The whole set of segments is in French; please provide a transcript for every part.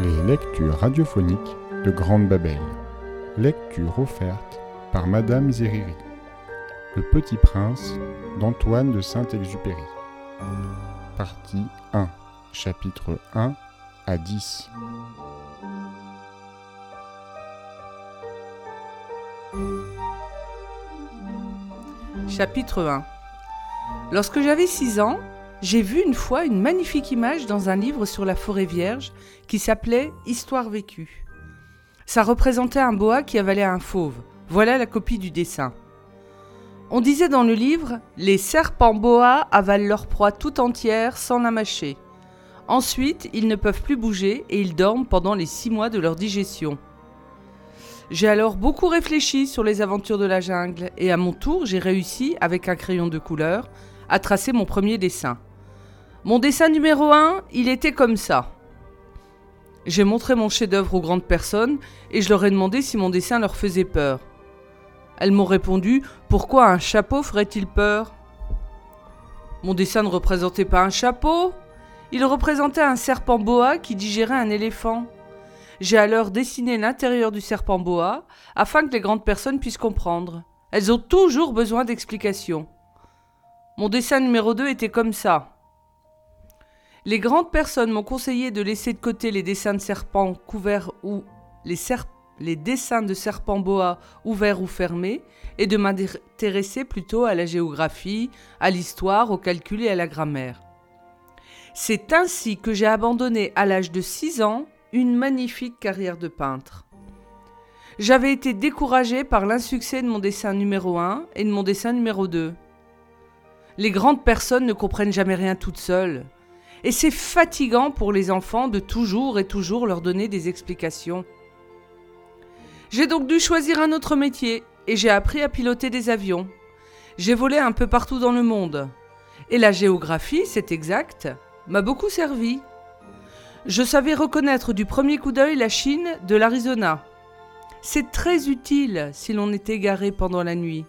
Les lectures radiophoniques de Grande Babel. Lecture offerte par Madame Zériri. Le Petit Prince d'Antoine de Saint-Exupéry. Partie 1. Chapitre 1 à 10. Chapitre 1 Lorsque j'avais 6 ans, j'ai vu une fois une magnifique image dans un livre sur la forêt vierge qui s'appelait Histoire vécue. Ça représentait un boa qui avalait un fauve. Voilà la copie du dessin. On disait dans le livre Les serpents boas avalent leur proie tout entière sans la mâcher. Ensuite, ils ne peuvent plus bouger et ils dorment pendant les six mois de leur digestion. J'ai alors beaucoup réfléchi sur les aventures de la jungle et à mon tour, j'ai réussi, avec un crayon de couleur, à tracer mon premier dessin. Mon dessin numéro 1, il était comme ça. J'ai montré mon chef-d'œuvre aux grandes personnes et je leur ai demandé si mon dessin leur faisait peur. Elles m'ont répondu Pourquoi un chapeau ferait-il peur? Mon dessin ne représentait pas un chapeau, il représentait un serpent boa qui digérait un éléphant. J'ai alors dessiné l'intérieur du serpent boa afin que les grandes personnes puissent comprendre. Elles ont toujours besoin d'explications. Mon dessin numéro 2 était comme ça. Les grandes personnes m'ont conseillé de laisser de côté les dessins de serpents couverts ou les, dessins de serpents boa ouverts ou fermés et de m'intéresser plutôt à la géographie, à l'histoire, au calcul et à la grammaire. C'est ainsi que j'ai abandonné à l'âge de 6 ans une magnifique carrière de peintre. J'avais été découragé par l'insuccès de mon dessin numéro 1 et de mon dessin numéro 2. Les grandes personnes ne comprennent jamais rien toutes seules. Et c'est fatigant pour les enfants de toujours et toujours leur donner des explications. J'ai donc dû choisir un autre métier et j'ai appris à piloter des avions. J'ai volé un peu partout dans le monde. Et la géographie, c'est exact, m'a beaucoup servi. Je savais reconnaître du premier coup d'œil la Chine de l'Arizona. C'est très utile si l'on est égaré pendant la nuit.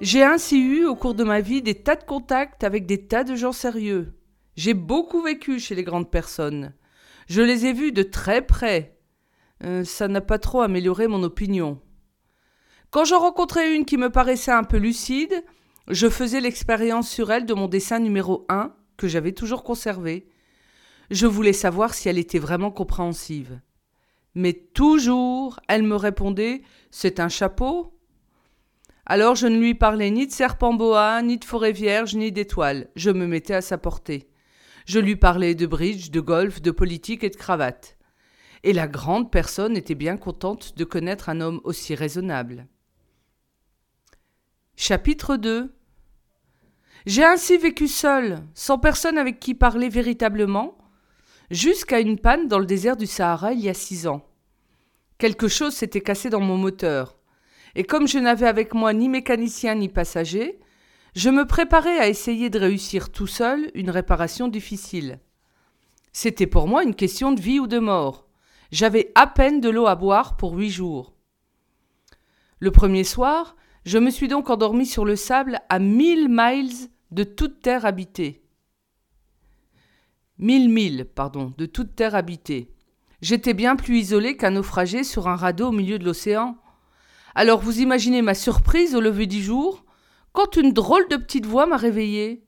J'ai ainsi eu au cours de ma vie des tas de contacts avec des tas de gens sérieux. J'ai beaucoup vécu chez les grandes personnes. Je les ai vus de très près. Euh, ça n'a pas trop amélioré mon opinion. Quand j'en rencontrais une qui me paraissait un peu lucide, je faisais l'expérience sur elle de mon dessin numéro 1, que j'avais toujours conservé. Je voulais savoir si elle était vraiment compréhensive. Mais toujours, elle me répondait C'est un chapeau Alors je ne lui parlais ni de serpent boa, ni de forêt vierge, ni d'étoiles. Je me mettais à sa portée. Je lui parlais de bridge, de golf, de politique et de cravate. Et la grande personne était bien contente de connaître un homme aussi raisonnable. Chapitre 2 J'ai ainsi vécu seul, sans personne avec qui parler véritablement, jusqu'à une panne dans le désert du Sahara il y a six ans. Quelque chose s'était cassé dans mon moteur, et comme je n'avais avec moi ni mécanicien ni passager, je me préparais à essayer de réussir tout seul une réparation difficile. C'était pour moi une question de vie ou de mort. J'avais à peine de l'eau à boire pour huit jours. Le premier soir, je me suis donc endormi sur le sable à mille miles de toute terre habitée mille milles, pardon, de toute terre habitée. J'étais bien plus isolé qu'un naufragé sur un radeau au milieu de l'océan. Alors vous imaginez ma surprise au lever du jour, quand une drôle de petite voix m'a réveillé.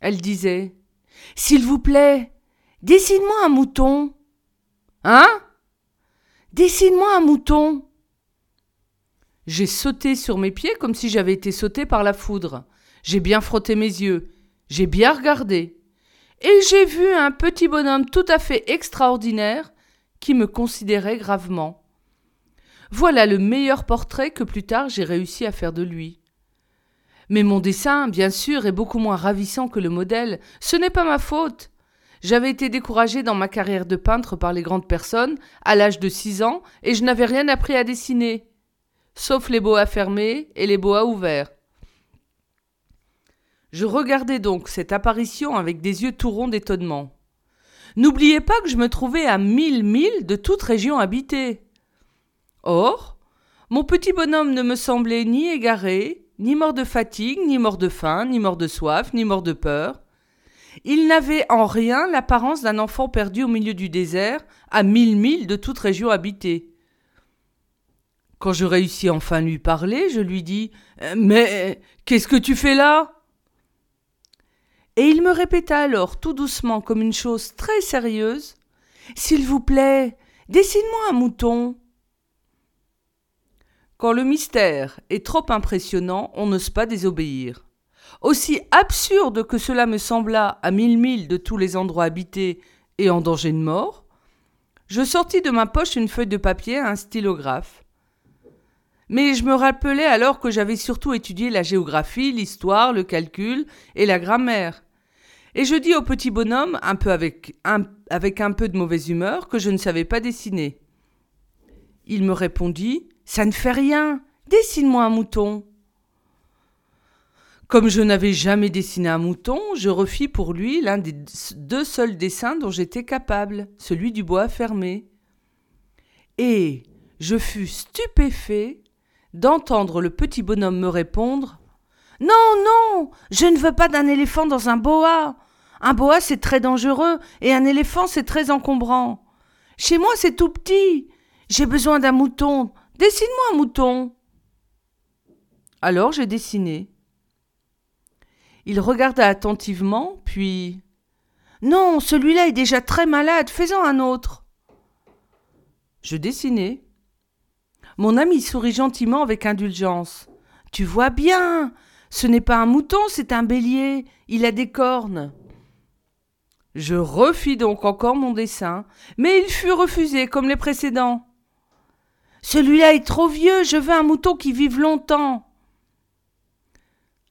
Elle disait S'il vous plaît, dessine-moi un mouton. Hein? Dessine-moi un mouton. J'ai sauté sur mes pieds comme si j'avais été sauté par la foudre. J'ai bien frotté mes yeux. J'ai bien regardé et j'ai vu un petit bonhomme tout à fait extraordinaire qui me considérait gravement. Voilà le meilleur portrait que plus tard j'ai réussi à faire de lui. Mais mon dessin, bien sûr, est beaucoup moins ravissant que le modèle. Ce n'est pas ma faute. J'avais été découragé dans ma carrière de peintre par les grandes personnes à l'âge de six ans et je n'avais rien appris à dessiner, sauf les boas fermés et les boas ouverts. Je regardais donc cette apparition avec des yeux tout ronds d'étonnement. N'oubliez pas que je me trouvais à mille milles de toute région habitée. Or, mon petit bonhomme ne me semblait ni égaré, ni mort de fatigue, ni mort de faim, ni mort de soif, ni mort de peur. Il n'avait en rien l'apparence d'un enfant perdu au milieu du désert, à mille milles de toute région habitée. Quand je réussis enfin à lui parler, je lui dis Mais qu'est-ce que tu fais là? Et il me répéta alors tout doucement, comme une chose très sérieuse S'il vous plaît, dessine-moi un mouton. Quand le mystère est trop impressionnant, on n'ose pas désobéir. Aussi absurde que cela me sembla à mille milles de tous les endroits habités et en danger de mort, je sortis de ma poche une feuille de papier et un stylographe. Mais je me rappelais alors que j'avais surtout étudié la géographie, l'histoire, le calcul et la grammaire. Et je dis au petit bonhomme, un peu avec un peu de mauvaise humeur, que je ne savais pas dessiner. Il me répondit Ça ne fait rien, dessine-moi un mouton. Comme je n'avais jamais dessiné un mouton, je refis pour lui l'un des deux seuls dessins dont j'étais capable, celui du bois fermé. Et je fus stupéfait d'entendre le petit bonhomme me répondre Non, non, je ne veux pas d'un éléphant dans un boa. Un boa, c'est très dangereux, et un éléphant, c'est très encombrant. Chez moi, c'est tout petit. J'ai besoin d'un mouton. Dessine-moi un mouton. Alors j'ai dessiné. Il regarda attentivement, puis Non, celui-là est déjà très malade, fais-en un autre. Je dessinai. Mon ami sourit gentiment avec indulgence. Tu vois bien, ce n'est pas un mouton, c'est un bélier, il a des cornes. Je refis donc encore mon dessin, mais il fut refusé comme les précédents. Celui-là est trop vieux, je veux un mouton qui vive longtemps.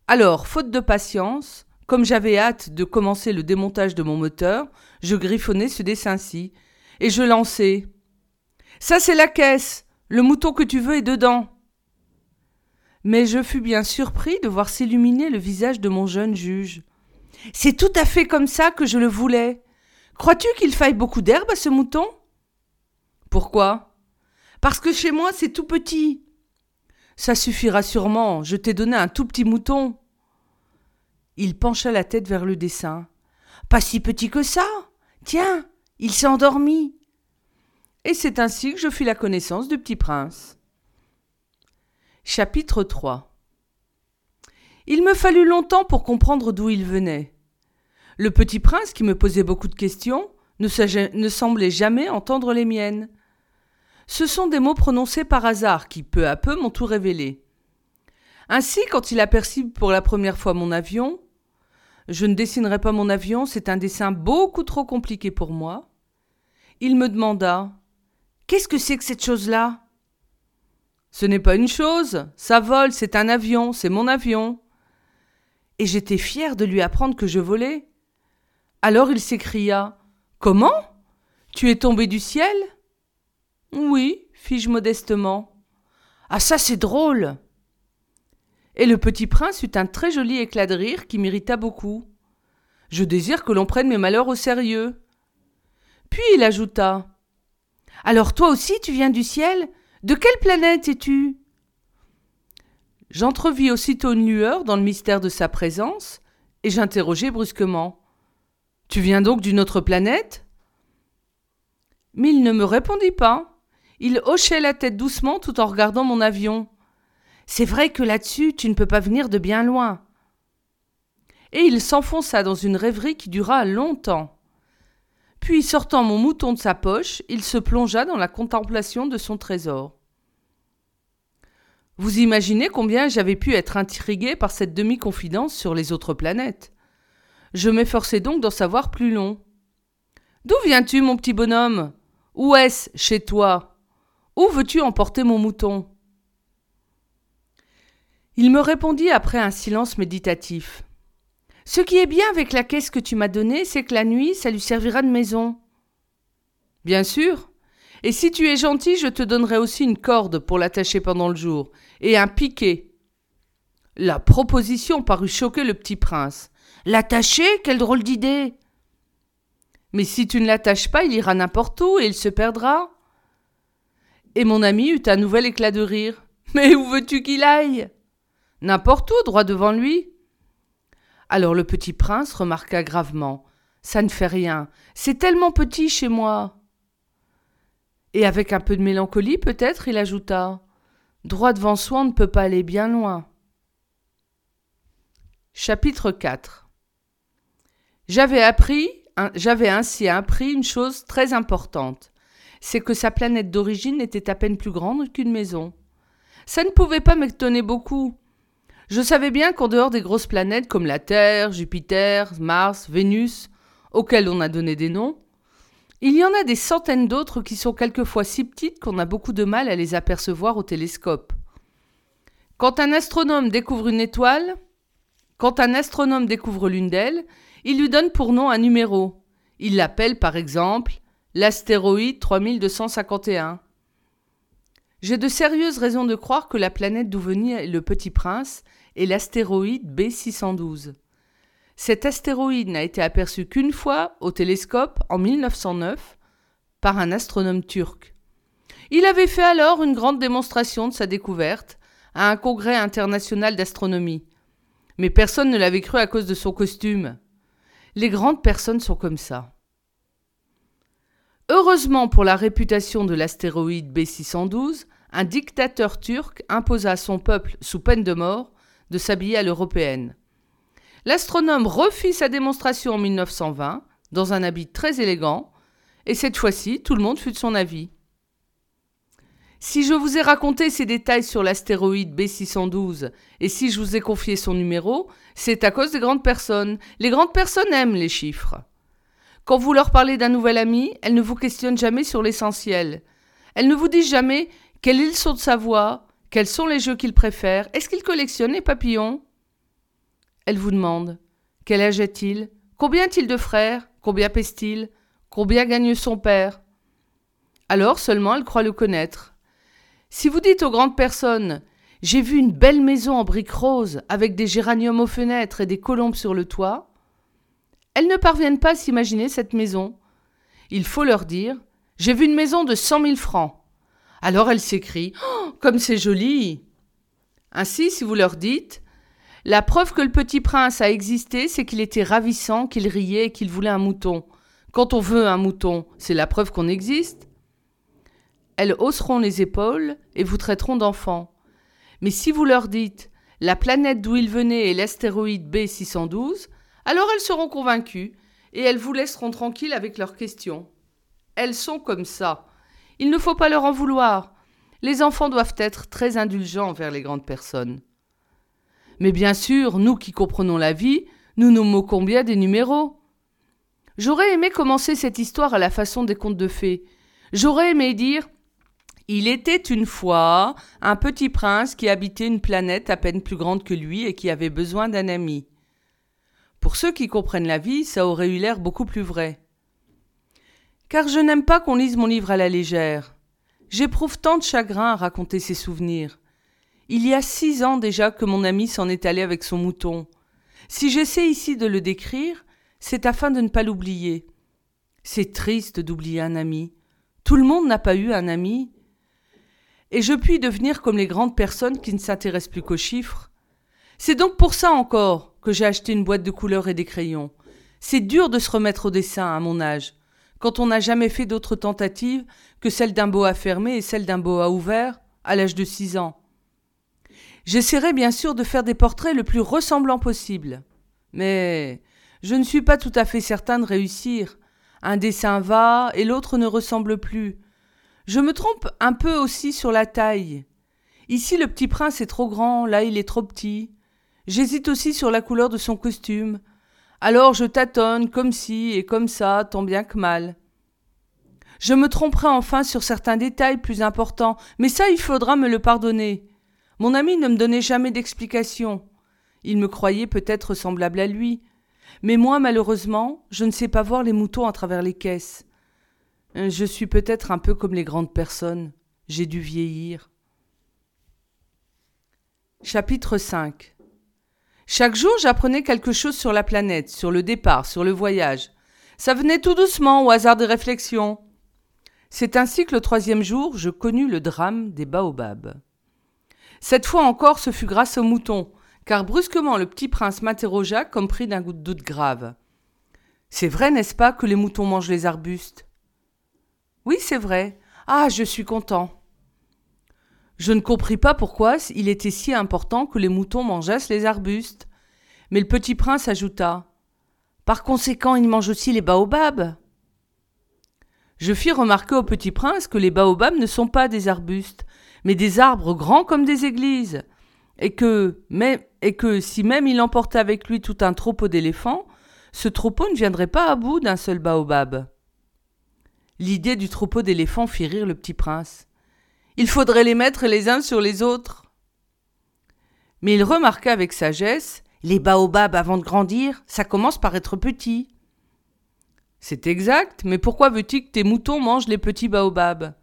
Alors, faute de patience, comme j'avais hâte de commencer le démontage de mon moteur, je griffonnai ce dessin-ci, et je lançai. Ça, c'est la caisse. Le mouton que tu veux est dedans. Mais je fus bien surpris de voir s'illuminer le visage de mon jeune juge. C'est tout à fait comme ça que je le voulais. Crois-tu qu'il faille beaucoup d'herbe à ce mouton? Pourquoi? Parce que chez moi c'est tout petit. Ça suffira sûrement, je t'ai donné un tout petit mouton. Il pencha la tête vers le dessin. Pas si petit que ça. Tiens, il s'est endormi. Et c'est ainsi que je fis la connaissance du petit prince. Chapitre 3 Il me fallut longtemps pour comprendre d'où il venait. Le petit prince, qui me posait beaucoup de questions, ne, ne semblait jamais entendre les miennes. Ce sont des mots prononcés par hasard qui, peu à peu, m'ont tout révélé. Ainsi, quand il aperçut pour la première fois mon avion, je ne dessinerai pas mon avion, c'est un dessin beaucoup trop compliqué pour moi. Il me demanda Qu'est-ce que c'est que cette chose-là? Ce n'est pas une chose, ça vole, c'est un avion, c'est mon avion. Et j'étais fier de lui apprendre que je volais. Alors il s'écria Comment? Tu es tombé du ciel? Oui, fis-je modestement. Ah, ça, c'est drôle Et le petit prince eut un très joli éclat de rire qui m'irrita beaucoup. Je désire que l'on prenne mes malheurs au sérieux. Puis il ajouta Alors toi aussi, tu viens du ciel? De quelle planète es-tu? J'entrevis aussitôt une lueur dans le mystère de sa présence, et j'interrogeai brusquement Tu viens donc d'une autre planète? Mais il ne me répondit pas. Il hochait la tête doucement tout en regardant mon avion. C'est vrai que là-dessus, tu ne peux pas venir de bien loin. Et il s'enfonça dans une rêverie qui dura longtemps. Puis, sortant mon mouton de sa poche, il se plongea dans la contemplation de son trésor. Vous imaginez combien j'avais pu être intrigué par cette demi-confidence sur les autres planètes. Je m'efforçai donc d'en savoir plus long. D'où viens-tu, mon petit bonhomme? Où est-ce chez toi? Où veux-tu emporter mon mouton? Il me répondit après un silence méditatif. Ce qui est bien avec la caisse que tu m'as donnée, c'est que la nuit, ça lui servira de maison. Bien sûr. Et si tu es gentil, je te donnerai aussi une corde pour l'attacher pendant le jour, et un piquet. La proposition parut choquer le petit prince. L'attacher? Quelle drôle d'idée Mais si tu ne l'attaches pas, il ira n'importe où et il se perdra. Et mon ami eut un nouvel éclat de rire. Mais où veux-tu qu'il aille? N'importe où, droit devant lui. Alors le petit prince remarqua gravement. Ça ne fait rien. C'est tellement petit chez moi. Et avec un peu de mélancolie, peut-être, il ajouta. Droit devant soi, on ne peut pas aller bien loin. Chapitre 4 J'avais appris, j'avais ainsi appris une chose très importante. C'est que sa planète d'origine était à peine plus grande qu'une maison. Ça ne pouvait pas m'étonner beaucoup. Je savais bien qu'en dehors des grosses planètes comme la Terre, Jupiter, Mars, Vénus, auxquelles on a donné des noms, il y en a des centaines d'autres qui sont quelquefois si petites qu'on a beaucoup de mal à les apercevoir au télescope. Quand un astronome découvre une étoile, quand un astronome découvre l'une d'elles, il lui donne pour nom un numéro. Il l'appelle par exemple l'astéroïde 3251. J'ai de sérieuses raisons de croire que la planète d'où venait le Petit Prince est l'astéroïde B612. Cet astéroïde n'a été aperçu qu'une fois au télescope en 1909 par un astronome turc. Il avait fait alors une grande démonstration de sa découverte à un congrès international d'astronomie. Mais personne ne l'avait cru à cause de son costume. Les grandes personnes sont comme ça. Heureusement pour la réputation de l'astéroïde B612, un dictateur turc imposa à son peuple, sous peine de mort, de s'habiller à l'européenne. L'astronome refit sa démonstration en 1920, dans un habit très élégant, et cette fois-ci, tout le monde fut de son avis. Si je vous ai raconté ces détails sur l'astéroïde B612 et si je vous ai confié son numéro, c'est à cause des grandes personnes. Les grandes personnes aiment les chiffres. Quand vous leur parlez d'un nouvel ami, elles ne vous questionnent jamais sur l'essentiel. Elles ne vous disent jamais quel est le son de sa voix, quels sont les jeux qu'il préfère, est-ce qu'il collectionne les papillons? Elles vous demandent quel âge a-t-il Combien a-t-il de frères? Combien pèse-t-il? Combien gagne son père? Alors seulement elles croient le connaître. Si vous dites aux grandes personnes J'ai vu une belle maison en briques roses avec des géraniums aux fenêtres et des colombes sur le toit, elles ne parviennent pas à s'imaginer cette maison. Il faut leur dire J'ai vu une maison de cent mille francs. Alors elles s'écrient oh, Comme c'est joli Ainsi, si vous leur dites La preuve que le petit prince a existé, c'est qu'il était ravissant, qu'il riait et qu'il voulait un mouton. Quand on veut un mouton, c'est la preuve qu'on existe. Elles hausseront les épaules et vous traiteront d'enfant. Mais si vous leur dites La planète d'où il venait est l'astéroïde B612, alors elles seront convaincues, et elles vous laisseront tranquille avec leurs questions. Elles sont comme ça. Il ne faut pas leur en vouloir. Les enfants doivent être très indulgents envers les grandes personnes. Mais bien sûr, nous qui comprenons la vie, nous nous moquons bien des numéros. J'aurais aimé commencer cette histoire à la façon des contes de fées. J'aurais aimé dire Il était une fois un petit prince qui habitait une planète à peine plus grande que lui et qui avait besoin d'un ami. Pour ceux qui comprennent la vie, ça aurait eu l'air beaucoup plus vrai. Car je n'aime pas qu'on lise mon livre à la légère. J'éprouve tant de chagrin à raconter ces souvenirs. Il y a six ans déjà que mon ami s'en est allé avec son mouton. Si j'essaie ici de le décrire, c'est afin de ne pas l'oublier. C'est triste d'oublier un ami. Tout le monde n'a pas eu un ami. Et je puis devenir comme les grandes personnes qui ne s'intéressent plus qu'aux chiffres. C'est donc pour ça encore que j'ai acheté une boîte de couleurs et des crayons. C'est dur de se remettre au dessin à mon âge, quand on n'a jamais fait d'autres tentatives que celle d'un boa fermé et celle d'un boa ouvert à l'âge de six ans. J'essaierai bien sûr de faire des portraits le plus ressemblants possible. Mais je ne suis pas tout à fait certain de réussir. Un dessin va et l'autre ne ressemble plus. Je me trompe un peu aussi sur la taille. Ici le petit prince est trop grand, là il est trop petit. J'hésite aussi sur la couleur de son costume. Alors je tâtonne comme ci et comme ça, tant bien que mal. Je me tromperai enfin sur certains détails plus importants, mais ça il faudra me le pardonner. Mon ami ne me donnait jamais d'explication. Il me croyait peut-être semblable à lui. Mais moi, malheureusement, je ne sais pas voir les moutons à travers les caisses. Je suis peut-être un peu comme les grandes personnes. J'ai dû vieillir. Chapitre 5 chaque jour, j'apprenais quelque chose sur la planète, sur le départ, sur le voyage. Ça venait tout doucement, au hasard des réflexions. C'est ainsi que le troisième jour, je connus le drame des baobabs. Cette fois encore, ce fut grâce aux moutons, car brusquement le petit prince m'interrogea comme pris d'un goût de doute grave. C'est vrai, n'est-ce pas, que les moutons mangent les arbustes Oui, c'est vrai. Ah, je suis content. Je ne compris pas pourquoi il était si important que les moutons mangeassent les arbustes. Mais le petit prince ajouta Par conséquent, ils mangent aussi les baobabs. Je fis remarquer au petit prince que les baobabs ne sont pas des arbustes, mais des arbres grands comme des églises, et que, et que si même il emportait avec lui tout un troupeau d'éléphants, ce troupeau ne viendrait pas à bout d'un seul baobab. L'idée du troupeau d'éléphants fit rire le petit prince. Il faudrait les mettre les uns sur les autres. Mais il remarqua avec sagesse Les baobabs, avant de grandir, ça commence par être petit. C'est exact, mais pourquoi veux-tu que tes moutons mangent les petits baobabs?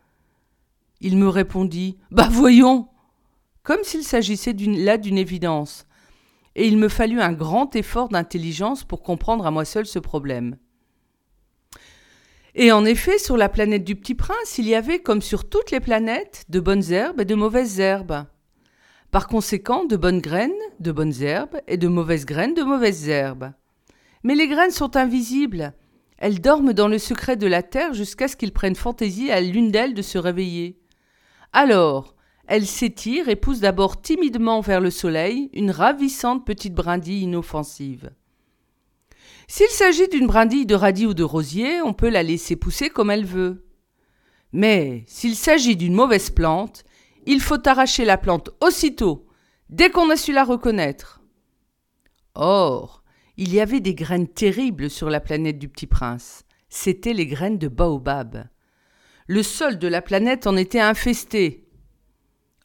Il me répondit Bah voyons Comme s'il s'agissait là d'une évidence. Et il me fallut un grand effort d'intelligence pour comprendre à moi seul ce problème. Et en effet, sur la planète du Petit Prince, il y avait, comme sur toutes les planètes, de bonnes herbes et de mauvaises herbes. Par conséquent, de bonnes graines, de bonnes herbes, et de mauvaises graines, de mauvaises herbes. Mais les graines sont invisibles, elles dorment dans le secret de la terre jusqu'à ce qu'il prenne fantaisie à l'une d'elles de se réveiller. Alors, elles s'étirent et poussent d'abord timidement vers le soleil une ravissante petite brindille inoffensive. S'il s'agit d'une brindille de radis ou de rosier, on peut la laisser pousser comme elle veut. Mais s'il s'agit d'une mauvaise plante, il faut arracher la plante aussitôt, dès qu'on a su la reconnaître. Or, il y avait des graines terribles sur la planète du petit prince. C'étaient les graines de baobab. Le sol de la planète en était infesté.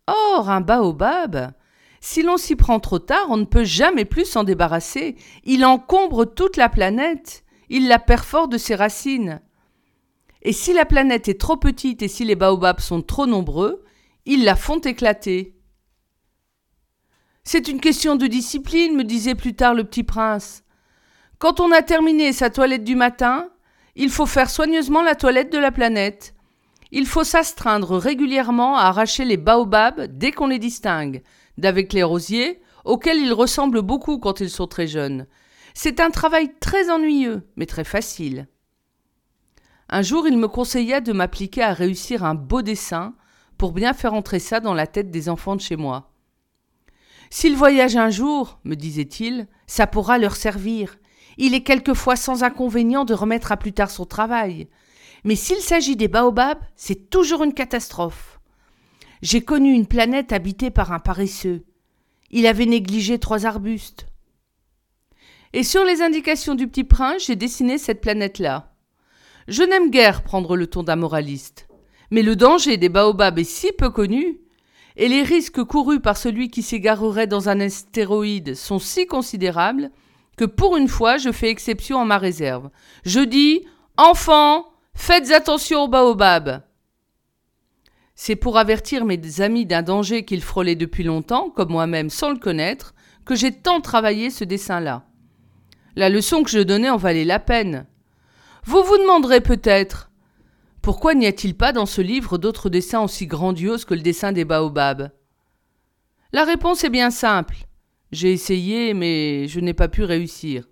Or, un baobab, si l'on s'y prend trop tard, on ne peut jamais plus s'en débarrasser. Il encombre toute la planète. Il la perfore de ses racines. Et si la planète est trop petite et si les baobabs sont trop nombreux, ils la font éclater. C'est une question de discipline, me disait plus tard le petit prince. Quand on a terminé sa toilette du matin, il faut faire soigneusement la toilette de la planète. Il faut s'astreindre régulièrement à arracher les baobabs dès qu'on les distingue, d'avec les rosiers, auxquels ils ressemblent beaucoup quand ils sont très jeunes. C'est un travail très ennuyeux, mais très facile. Un jour, il me conseilla de m'appliquer à réussir un beau dessin pour bien faire entrer ça dans la tête des enfants de chez moi. S'ils voyagent un jour, me disait-il, ça pourra leur servir. Il est quelquefois sans inconvénient de remettre à plus tard son travail. Mais s'il s'agit des baobabs, c'est toujours une catastrophe. J'ai connu une planète habitée par un paresseux. Il avait négligé trois arbustes. Et sur les indications du petit prince, j'ai dessiné cette planète-là. Je n'aime guère prendre le ton d'un moraliste. Mais le danger des baobabs est si peu connu et les risques courus par celui qui s'égarerait dans un astéroïde sont si considérables que pour une fois je fais exception en ma réserve. Je dis Enfants, faites attention aux baobabs. C'est pour avertir mes amis d'un danger qu'ils frôlaient depuis longtemps, comme moi-même sans le connaître, que j'ai tant travaillé ce dessin-là. La leçon que je donnais en valait la peine. Vous vous demanderez peut-être pourquoi n'y a-t-il pas dans ce livre d'autres dessins aussi grandioses que le dessin des baobabs? La réponse est bien simple. J'ai essayé, mais je n'ai pas pu réussir.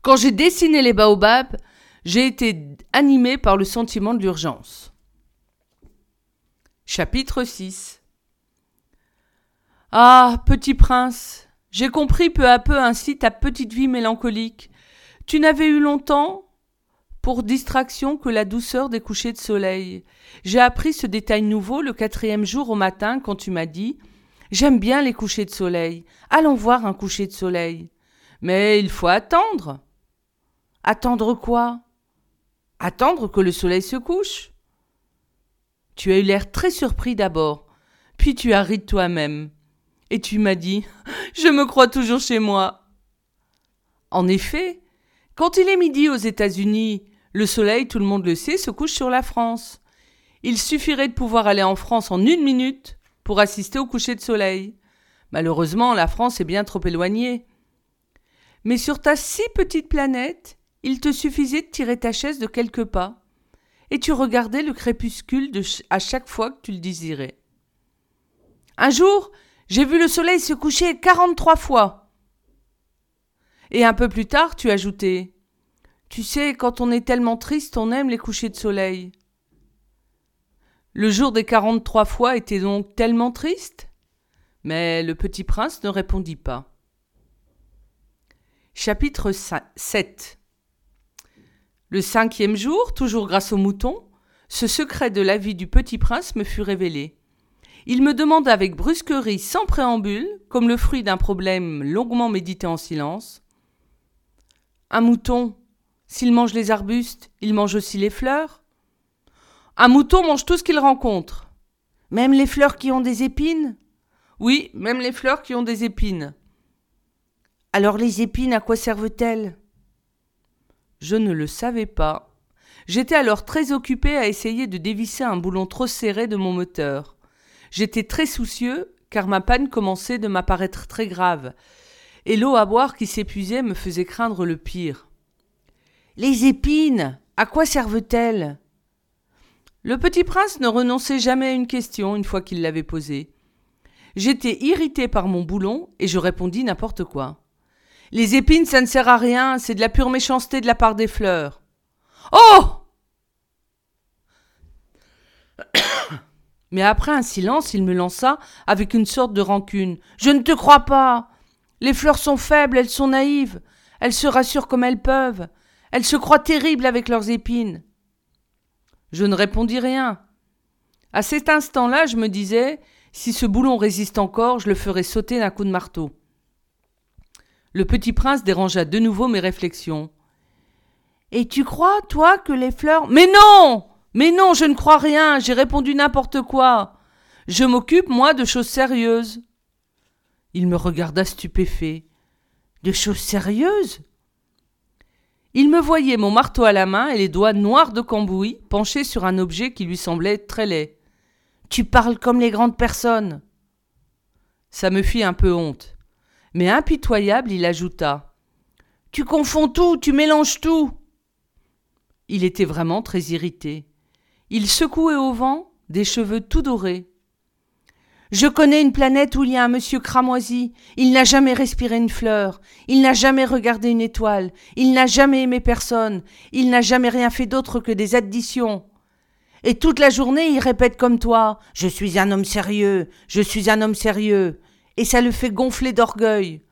Quand j'ai dessiné les baobabs, j'ai été animé par le sentiment de l'urgence. Chapitre 6 Ah, petit prince, j'ai compris peu à peu ainsi ta petite vie mélancolique. Tu n'avais eu longtemps pour distraction que la douceur des couchers de soleil. J'ai appris ce détail nouveau le quatrième jour au matin quand tu m'as dit J'aime bien les couchers de soleil. Allons voir un coucher de soleil. Mais il faut attendre. Attendre quoi? Attendre que le soleil se couche. Tu as eu l'air très surpris d'abord, puis tu as ri de toi-même. Et tu m'as dit Je me crois toujours chez moi. En effet, quand il est midi aux États-Unis le soleil, tout le monde le sait, se couche sur la France. Il suffirait de pouvoir aller en France en une minute pour assister au coucher de soleil. Malheureusement, la France est bien trop éloignée. Mais sur ta si petite planète, il te suffisait de tirer ta chaise de quelques pas, et tu regardais le crépuscule à chaque fois que tu le désirais. Un jour, J'ai vu le soleil se coucher quarante-trois fois. Et un peu plus tard, tu ajoutais Tu sais, quand on est tellement triste, on aime les couchers de soleil. Le jour des quarante-trois fois était donc tellement triste? Mais le petit prince ne répondit pas. Chapitre 7 Le cinquième jour, toujours grâce au mouton, ce secret de la vie du petit prince me fut révélé. Il me demanda avec brusquerie, sans préambule, comme le fruit d'un problème longuement médité en silence. Un mouton, s'il mange les arbustes, il mange aussi les fleurs Un mouton mange tout ce qu'il rencontre. Même les fleurs qui ont des épines? Oui, même les fleurs qui ont des épines. Alors les épines, à quoi servent-elles? Je ne le savais pas. J'étais alors très occupé à essayer de dévisser un boulon trop serré de mon moteur. J'étais très soucieux, car ma panne commençait de m'apparaître très grave, et l'eau à boire qui s'épuisait me faisait craindre le pire. Les épines, à quoi servent-elles? Le petit prince ne renonçait jamais à une question une fois qu'il l'avait posée. J'étais irrité par mon boulon, et je répondis n'importe quoi. Les épines, ça ne sert à rien, c'est de la pure méchanceté de la part des fleurs. Oh Mais après un silence, il me lança avec une sorte de rancune. Je ne te crois pas. Les fleurs sont faibles, elles sont naïves. Elles se rassurent comme elles peuvent. Elles se croient terribles avec leurs épines. Je ne répondis rien. À cet instant-là, je me disais, si ce boulon résiste encore, je le ferai sauter d'un coup de marteau. Le petit prince dérangea de nouveau mes réflexions. Et tu crois, toi, que les fleurs. Mais non Mais non, je ne crois rien, j'ai répondu n'importe quoi. Je m'occupe, moi, de choses sérieuses. Il me regarda stupéfait. De choses sérieuses? Il me voyait mon marteau à la main et les doigts noirs de cambouis penchés sur un objet qui lui semblait très laid. Tu parles comme les grandes personnes. Ça me fit un peu honte. Mais impitoyable, il ajouta. Tu confonds tout, tu mélanges tout. Il était vraiment très irrité. Il secouait au vent des cheveux tout dorés. Je connais une planète où il y a un monsieur cramoisi. Il n'a jamais respiré une fleur. Il n'a jamais regardé une étoile. Il n'a jamais aimé personne. Il n'a jamais rien fait d'autre que des additions. Et toute la journée, il répète comme toi Je suis un homme sérieux. Je suis un homme sérieux. Et ça le fait gonfler d'orgueil.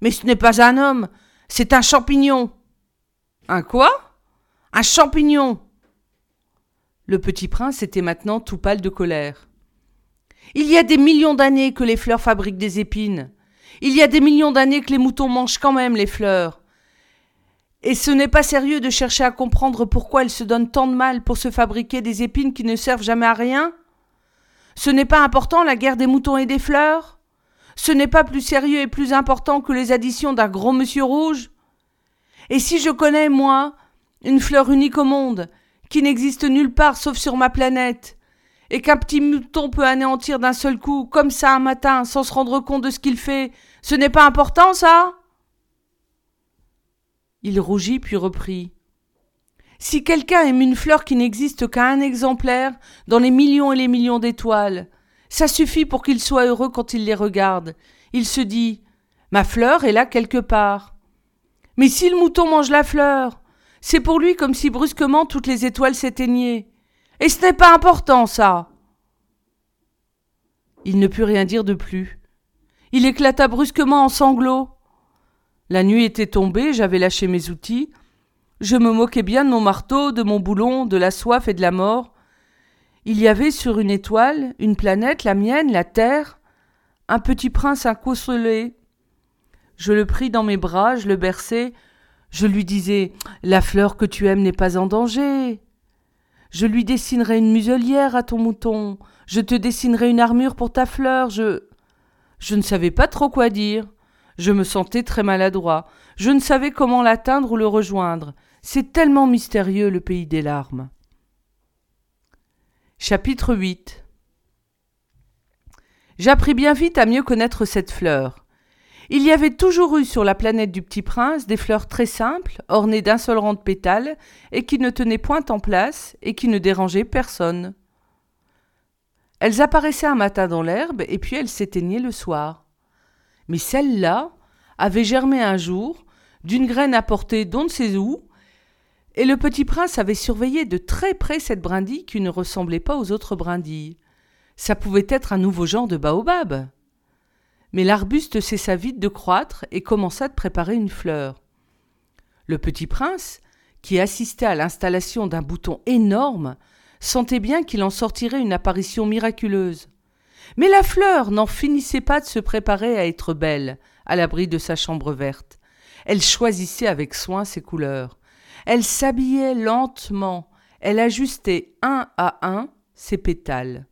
Mais ce n'est pas un homme. C'est un champignon. Un quoi? Un champignon Le petit prince était maintenant tout pâle de colère. Il y a des millions d'années que les fleurs fabriquent des épines. Il y a des millions d'années que les moutons mangent quand même les fleurs. Et ce n'est pas sérieux de chercher à comprendre pourquoi elles se donnent tant de mal pour se fabriquer des épines qui ne servent jamais à rien? Ce n'est pas important la guerre des moutons et des fleurs? Ce n'est pas plus sérieux et plus important que les additions d'un gros monsieur rouge Et si je connais, moi, une fleur unique au monde, qui n'existe nulle part sauf sur ma planète, et qu'un petit mouton peut anéantir d'un seul coup, comme ça un matin, sans se rendre compte de ce qu'il fait, ce n'est pas important, ça? Il rougit puis reprit. Si quelqu'un aime une fleur qui n'existe qu'à un exemplaire dans les millions et les millions d'étoiles, ça suffit pour qu'il soit heureux quand il les regarde. Il se dit Ma fleur est là quelque part. Mais si le mouton mange la fleur, c'est pour lui comme si brusquement toutes les étoiles s'éteignaient. Et ce n'est pas important, ça. Il ne put rien dire de plus. Il éclata brusquement en sanglots. La nuit était tombée, j'avais lâché mes outils. Je me moquais bien de mon marteau, de mon boulon, de la soif et de la mort. Il y avait sur une étoile, une planète, la mienne, la Terre, un petit prince inconsolé. Je le pris dans mes bras, je le berçai, je lui disais La fleur que tu aimes n'est pas en danger. Je lui dessinerai une muselière à ton mouton. Je te dessinerai une armure pour ta fleur. Je. Je ne savais pas trop quoi dire. Je me sentais très maladroit. Je ne savais comment l'atteindre ou le rejoindre. C'est tellement mystérieux le pays des larmes. Chapitre 8 J'appris bien vite à mieux connaître cette fleur. Il y avait toujours eu sur la planète du petit prince des fleurs très simples, ornées d'un seul rang de pétales, et qui ne tenaient point en place, et qui ne dérangeaient personne. Elles apparaissaient un matin dans l'herbe et puis elles s'éteignaient le soir. Mais celle-là avait germé un jour, d'une graine apportée d'on ne sait où, et le petit prince avait surveillé de très près cette brindille qui ne ressemblait pas aux autres brindilles. Ça pouvait être un nouveau genre de baobab. Mais l'arbuste cessa vite de croître et commença de préparer une fleur. Le petit prince, qui assistait à l'installation d'un bouton énorme, sentait bien qu'il en sortirait une apparition miraculeuse. Mais la fleur n'en finissait pas de se préparer à être belle, à l'abri de sa chambre verte. Elle choisissait avec soin ses couleurs. Elle s'habillait lentement. Elle ajustait un à un ses pétales.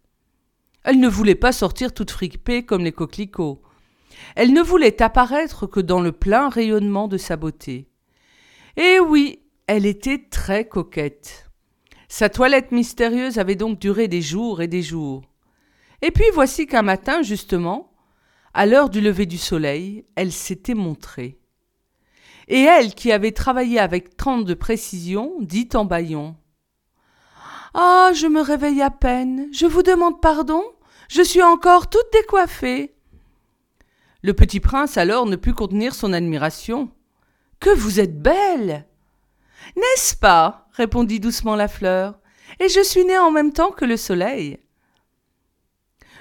Elle ne voulait pas sortir toute fripée comme les coquelicots. Elle ne voulait apparaître que dans le plein rayonnement de sa beauté. Et oui, elle était très coquette. Sa toilette mystérieuse avait donc duré des jours et des jours. Et puis voici qu'un matin, justement, à l'heure du lever du soleil, elle s'était montrée. Et elle, qui avait travaillé avec tant de précision, dit en bâillant Ah, je me réveille à peine, je vous demande pardon, je suis encore toute décoiffée. Le petit prince alors ne put contenir son admiration. Que vous êtes belle N'est-ce pas? répondit doucement la fleur. Et je suis née en même temps que le soleil.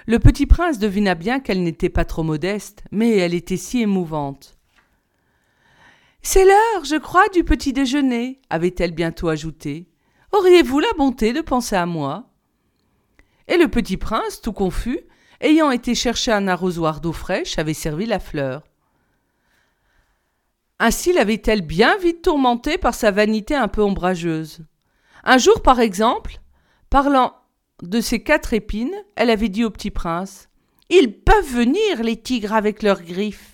Le petit prince devina bien qu'elle n'était pas trop modeste, mais elle était si émouvante. C'est l'heure, je crois, du petit déjeuner, avait-elle bientôt ajouté. Auriez-vous la bonté de penser à moi? Et le petit prince, tout confus, ayant été chercher un arrosoir d'eau fraîche, avait servi la fleur. Ainsi l'avait-elle bien vite tourmentée par sa vanité un peu ombrageuse. Un jour, par exemple, parlant de ses quatre épines, elle avait dit au petit prince Ils peuvent venir, les tigres, avec leurs griffes.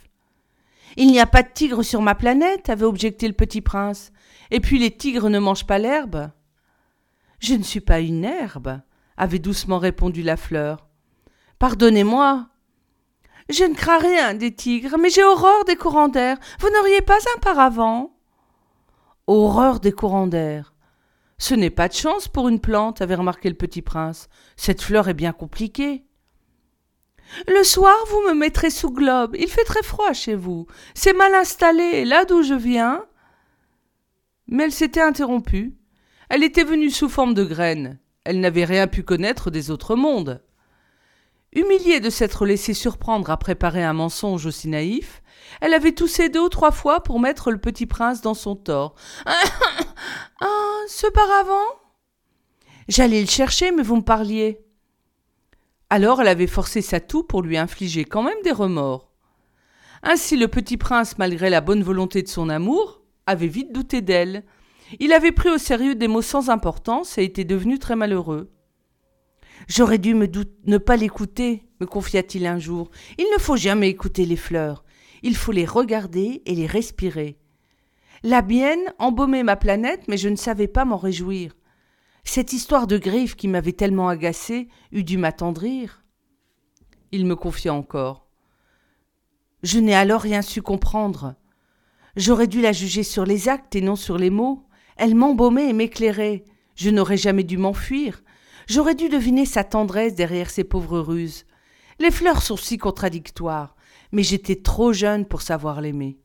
Il n'y a pas de tigres sur ma planète, avait objecté le petit prince. Et puis les tigres ne mangent pas l'herbe. Je ne suis pas une herbe, avait doucement répondu la fleur. Pardonnez-moi, je ne crains rien des tigres, mais j'ai horreur des courants d'air. Vous n'auriez pas un paravent Horreur des courants d'air. Ce n'est pas de chance pour une plante, avait remarqué le petit prince. Cette fleur est bien compliquée. Le soir, vous me mettrez sous globe. Il fait très froid chez vous. C'est mal installé, là d'où je viens. Mais elle s'était interrompue. Elle était venue sous forme de graine. Elle n'avait rien pu connaître des autres mondes. Humiliée de s'être laissée surprendre à préparer un mensonge aussi naïf, elle avait toussé deux ou trois fois pour mettre le petit prince dans son tort. ah, ce paravent? J'allais le chercher, mais vous me parliez. Alors elle avait forcé sa toux pour lui infliger quand même des remords. Ainsi le petit prince, malgré la bonne volonté de son amour, avait vite douté d'elle. Il avait pris au sérieux des mots sans importance et était devenu très malheureux. J'aurais dû me ne pas l'écouter, me confia-t-il un jour. Il ne faut jamais écouter les fleurs. Il faut les regarder et les respirer. La mienne embaumait ma planète, mais je ne savais pas m'en réjouir. Cette histoire de griffes qui m'avait tellement agacé eût dû m'attendrir. Il me confia encore. Je n'ai alors rien su comprendre. J'aurais dû la juger sur les actes et non sur les mots. Elle m'embaumait et m'éclairait. Je n'aurais jamais dû m'enfuir. J'aurais dû deviner sa tendresse derrière ses pauvres ruses. Les fleurs sont si contradictoires, mais j'étais trop jeune pour savoir l'aimer.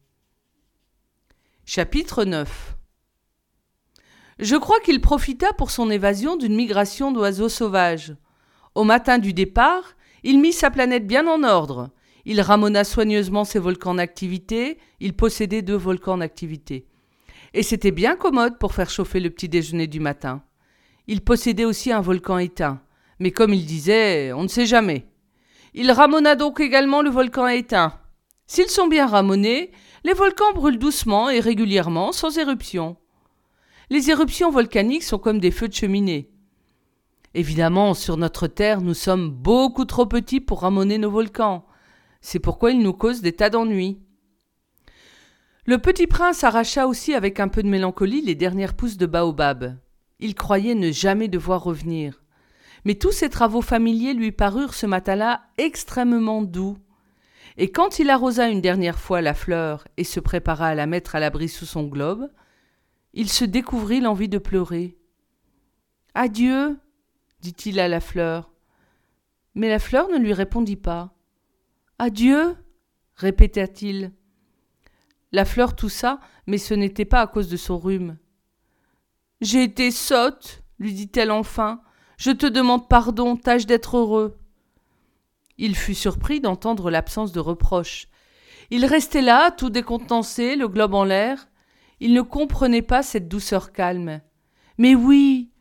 Chapitre 9 Je crois qu'il profita pour son évasion d'une migration d'oiseaux sauvages. Au matin du départ, il mit sa planète bien en ordre. Il ramona soigneusement ses volcans d'activité. Il possédait deux volcans d'activité. Et c'était bien commode pour faire chauffer le petit déjeuner du matin. Il possédait aussi un volcan éteint, mais comme il disait, on ne sait jamais. Il ramona donc également le volcan éteint. S'ils sont bien ramonés, les volcans brûlent doucement et régulièrement, sans éruption. Les éruptions volcaniques sont comme des feux de cheminée. Évidemment, sur notre Terre, nous sommes beaucoup trop petits pour ramoner nos volcans. C'est pourquoi ils nous causent des tas d'ennuis. Le petit prince arracha aussi avec un peu de mélancolie les dernières pousses de baobab. Il croyait ne jamais devoir revenir. Mais tous ses travaux familiers lui parurent ce matin-là extrêmement doux. Et quand il arrosa une dernière fois la fleur et se prépara à la mettre à l'abri sous son globe, il se découvrit l'envie de pleurer. Adieu, dit-il à la fleur. Mais la fleur ne lui répondit pas. Adieu répéta-t-il. La fleur toussa, mais ce n'était pas à cause de son rhume. J'ai été sotte, lui dit-elle enfin. Je te demande pardon, tâche d'être heureux. Il fut surpris d'entendre l'absence de reproche. Il restait là, tout décontenancé, le globe en l'air. Il ne comprenait pas cette douceur calme. Mais oui,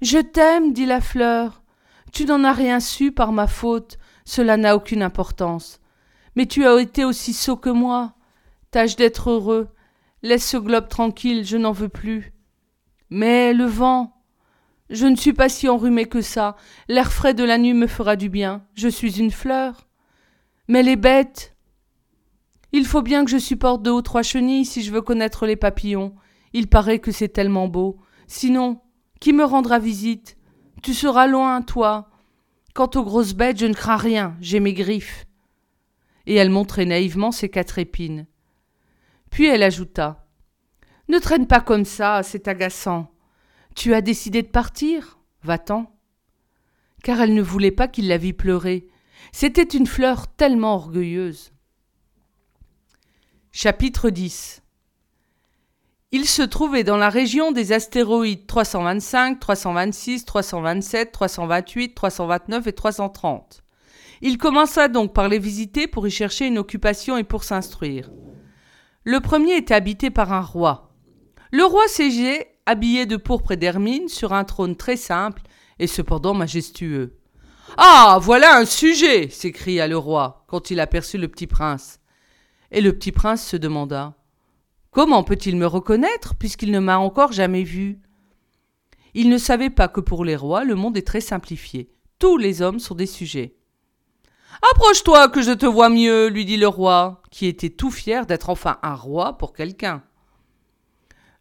je t'aime, dit la fleur. Tu n'en as rien su par ma faute, cela n'a aucune importance. Mais tu as été aussi sot que moi. Tâche d'être heureux. Laisse ce globe tranquille, je n'en veux plus. Mais le vent. Je ne suis pas si enrhumée que ça. L'air frais de la nuit me fera du bien. Je suis une fleur. Mais les bêtes. Il faut bien que je supporte deux ou trois chenilles si je veux connaître les papillons. Il paraît que c'est tellement beau. Sinon, qui me rendra visite? Tu seras loin, toi. Quant aux grosses bêtes, je ne crains rien, j'ai mes griffes. Et elle montrait naïvement ses quatre épines. Puis elle ajouta. Ne traîne pas comme ça, c'est agaçant. Tu as décidé de partir? Va-t'en. Car elle ne voulait pas qu'il la vît pleurer. C'était une fleur tellement orgueilleuse. Chapitre 10 Il se trouvait dans la région des astéroïdes 325, 326, 327, 328, 329 et 330. Il commença donc par les visiter pour y chercher une occupation et pour s'instruire. Le premier était habité par un roi. Le roi siégeait, habillé de pourpre et d'hermine, sur un trône très simple et cependant majestueux. Ah. Voilà un sujet. s'écria le roi, quand il aperçut le petit prince. Et le petit prince se demanda. Comment peut il me reconnaître, puisqu'il ne m'a encore jamais vu? Il ne savait pas que pour les rois le monde est très simplifié. Tous les hommes sont des sujets. Approche-toi que je te vois mieux, lui dit le roi, qui était tout fier d'être enfin un roi pour quelqu'un.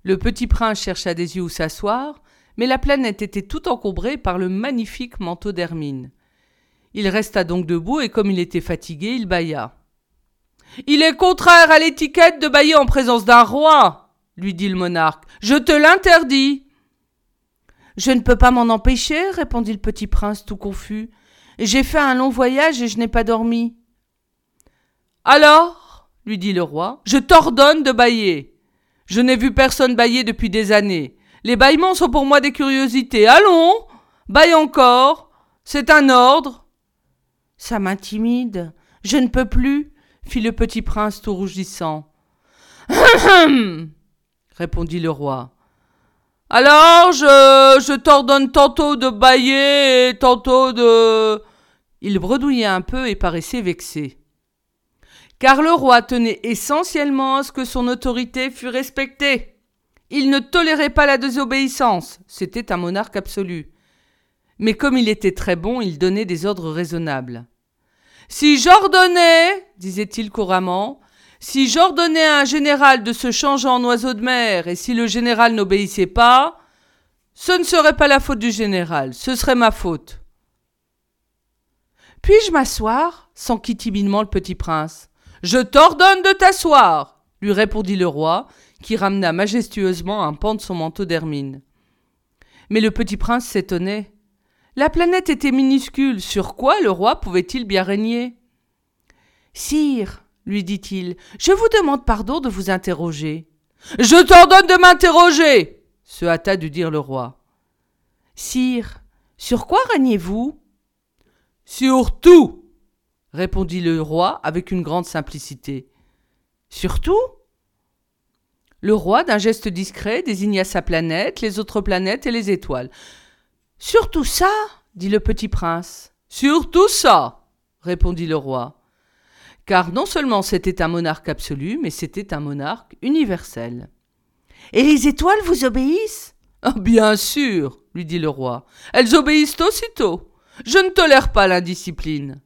Le petit prince chercha des yeux où s'asseoir, mais la planète était tout encombrée par le magnifique manteau d'hermine. Il resta donc debout et comme il était fatigué, il bâilla. Il est contraire à l'étiquette de bâiller en présence d'un roi, lui dit le monarque. Je te l'interdis. Je ne peux pas m'en empêcher, répondit le petit prince tout confus. J'ai fait un long voyage et je n'ai pas dormi. Alors, lui dit le roi, je t'ordonne de bailler. Je n'ai vu personne bailler depuis des années. Les bâillements sont pour moi des curiosités. Allons, baille encore. C'est un ordre. Ça m'intimide. Je ne peux plus, fit le petit prince tout rougissant. répondit le roi. Alors je, je t'ordonne tantôt de bailler et tantôt de. Il bredouillait un peu et paraissait vexé. Car le roi tenait essentiellement à ce que son autorité fût respectée. Il ne tolérait pas la désobéissance, c'était un monarque absolu. Mais comme il était très bon, il donnait des ordres raisonnables. Si j'ordonnais, disait-il couramment, si j'ordonnais à un général de se changer en oiseau de mer, et si le général n'obéissait pas, ce ne serait pas la faute du général, ce serait ma faute. Puis-je m'asseoir? s'enquit timidement le petit prince. Je t'ordonne de t'asseoir, lui répondit le roi, qui ramena majestueusement un pan de son manteau d'hermine. Mais le petit prince s'étonnait. La planète était minuscule, sur quoi le roi pouvait-il bien régner? Sire, lui dit-il, je vous demande pardon de vous interroger. Je t'ordonne de m'interroger se hâta de dire le roi. Sire, sur quoi régnez-vous? Sur tout répondit le roi avec une grande simplicité. Sur tout Le roi, d'un geste discret, désigna sa planète, les autres planètes et les étoiles. Sur tout ça dit le petit prince. Sur tout ça répondit le roi car non seulement c'était un monarque absolu, mais c'était un monarque universel. Et les étoiles vous obéissent? Ah, Bien sûr, lui dit le roi. Elles obéissent aussitôt. Je ne tolère pas l'indiscipline.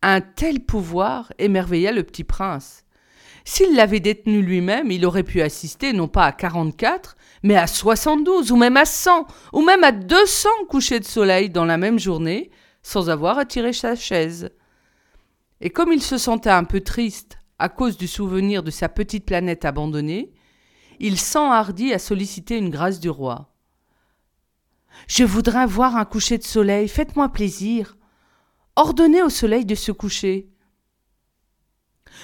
Un tel pouvoir émerveilla le petit prince. S'il l'avait détenu lui-même, il aurait pu assister non pas à quarante-quatre, mais à soixante-douze, ou même à cent, ou même à deux cents couchers de soleil dans la même journée, sans avoir à tirer sa chaise. Et comme il se sentait un peu triste à cause du souvenir de sa petite planète abandonnée, il s'enhardit à solliciter une grâce du roi. Je voudrais voir un coucher de soleil, faites-moi plaisir. ordonner au soleil de se coucher.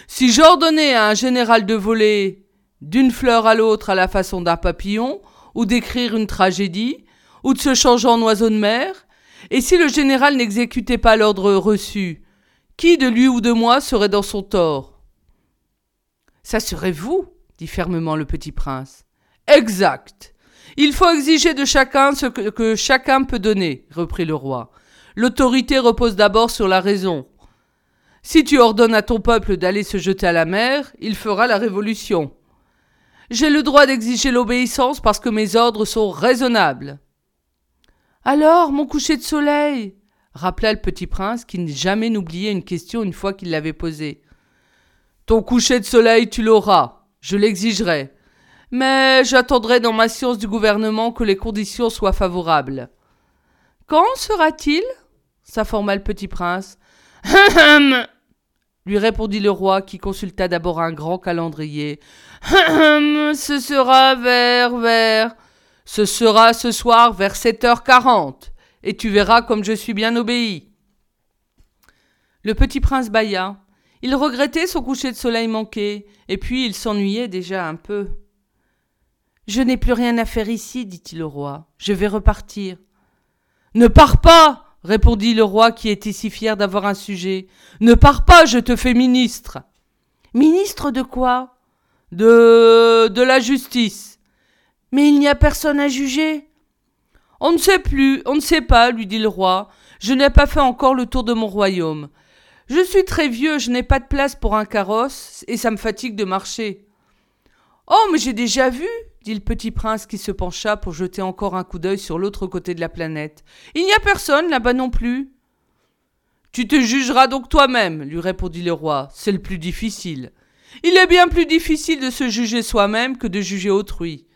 Si j'ordonnais à un général de voler d'une fleur à l'autre à la façon d'un papillon, ou d'écrire une tragédie, ou de se changer en oiseau de mer, et si le général n'exécutait pas l'ordre reçu, qui de lui ou de moi serait dans son tort? Ça serait vous, dit fermement le petit prince. Exact. Il faut exiger de chacun ce que, que chacun peut donner, reprit le roi. L'autorité repose d'abord sur la raison. Si tu ordonnes à ton peuple d'aller se jeter à la mer, il fera la révolution. J'ai le droit d'exiger l'obéissance parce que mes ordres sont raisonnables. Alors, mon coucher de soleil? rappela le petit prince qui jamais n'oubliait une question une fois qu'il l'avait posée. Ton coucher de soleil, tu l'auras, je l'exigerai. Mais j'attendrai dans ma science du gouvernement que les conditions soient favorables. Quand sera-t-il? s'informa le petit prince. Lui répondit le roi qui consulta d'abord un grand calendrier. Ce sera vers vers. Ce sera ce soir vers sept heures quarante, et tu verras comme je suis bien obéi. Le petit prince bâilla. Il regrettait son coucher de soleil manqué, et puis il s'ennuyait déjà un peu. Je n'ai plus rien à faire ici, dit-il au roi. Je vais repartir. Ne pars pas répondit le roi qui était si fier d'avoir un sujet. Ne pars pas, je te fais ministre. Ministre de quoi? De. de la justice. Mais il n'y a personne à juger. On ne sait plus, on ne sait pas, lui dit le roi. Je n'ai pas fait encore le tour de mon royaume. Je suis très vieux, je n'ai pas de place pour un carrosse, et ça me fatigue de marcher. Oh, mais j'ai déjà vu, dit le petit prince qui se pencha pour jeter encore un coup d'œil sur l'autre côté de la planète. Il n'y a personne là-bas non plus. Tu te jugeras donc toi-même, lui répondit le roi. C'est le plus difficile. Il est bien plus difficile de se juger soi-même que de juger autrui.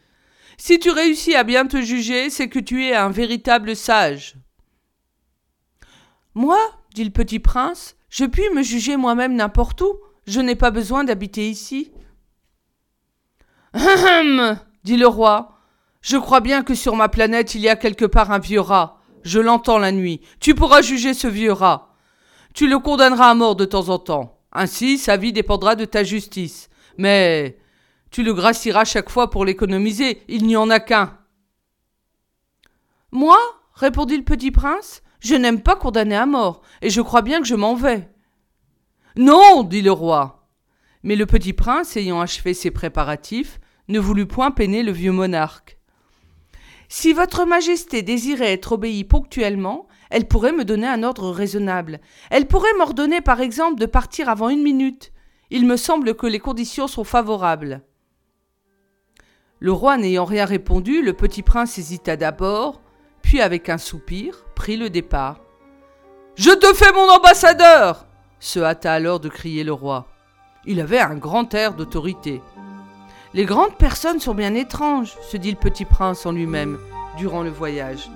Si tu réussis à bien te juger, c'est que tu es un véritable sage. Moi, dit le petit prince, je puis me juger moi-même n'importe où. Je n'ai pas besoin d'habiter ici. Hum dit le roi. Je crois bien que sur ma planète il y a quelque part un vieux rat. Je l'entends la nuit. Tu pourras juger ce vieux rat. Tu le condamneras à mort de temps en temps. Ainsi sa vie dépendra de ta justice. Mais tu le gracieras chaque fois pour l'économiser. Il n'y en a qu'un. Moi répondit le petit prince. Je n'aime pas condamner à mort, et je crois bien que je m'en vais. Non, dit le roi. Mais le petit prince, ayant achevé ses préparatifs, ne voulut point peiner le vieux monarque. Si votre majesté désirait être obéie ponctuellement, elle pourrait me donner un ordre raisonnable. Elle pourrait m'ordonner, par exemple, de partir avant une minute. Il me semble que les conditions sont favorables. Le roi n'ayant rien répondu, le petit prince hésita d'abord, puis avec un soupir, prit le départ. Je te fais mon ambassadeur se hâta alors de crier le roi. Il avait un grand air d'autorité. Les grandes personnes sont bien étranges, se dit le petit prince en lui-même durant le voyage.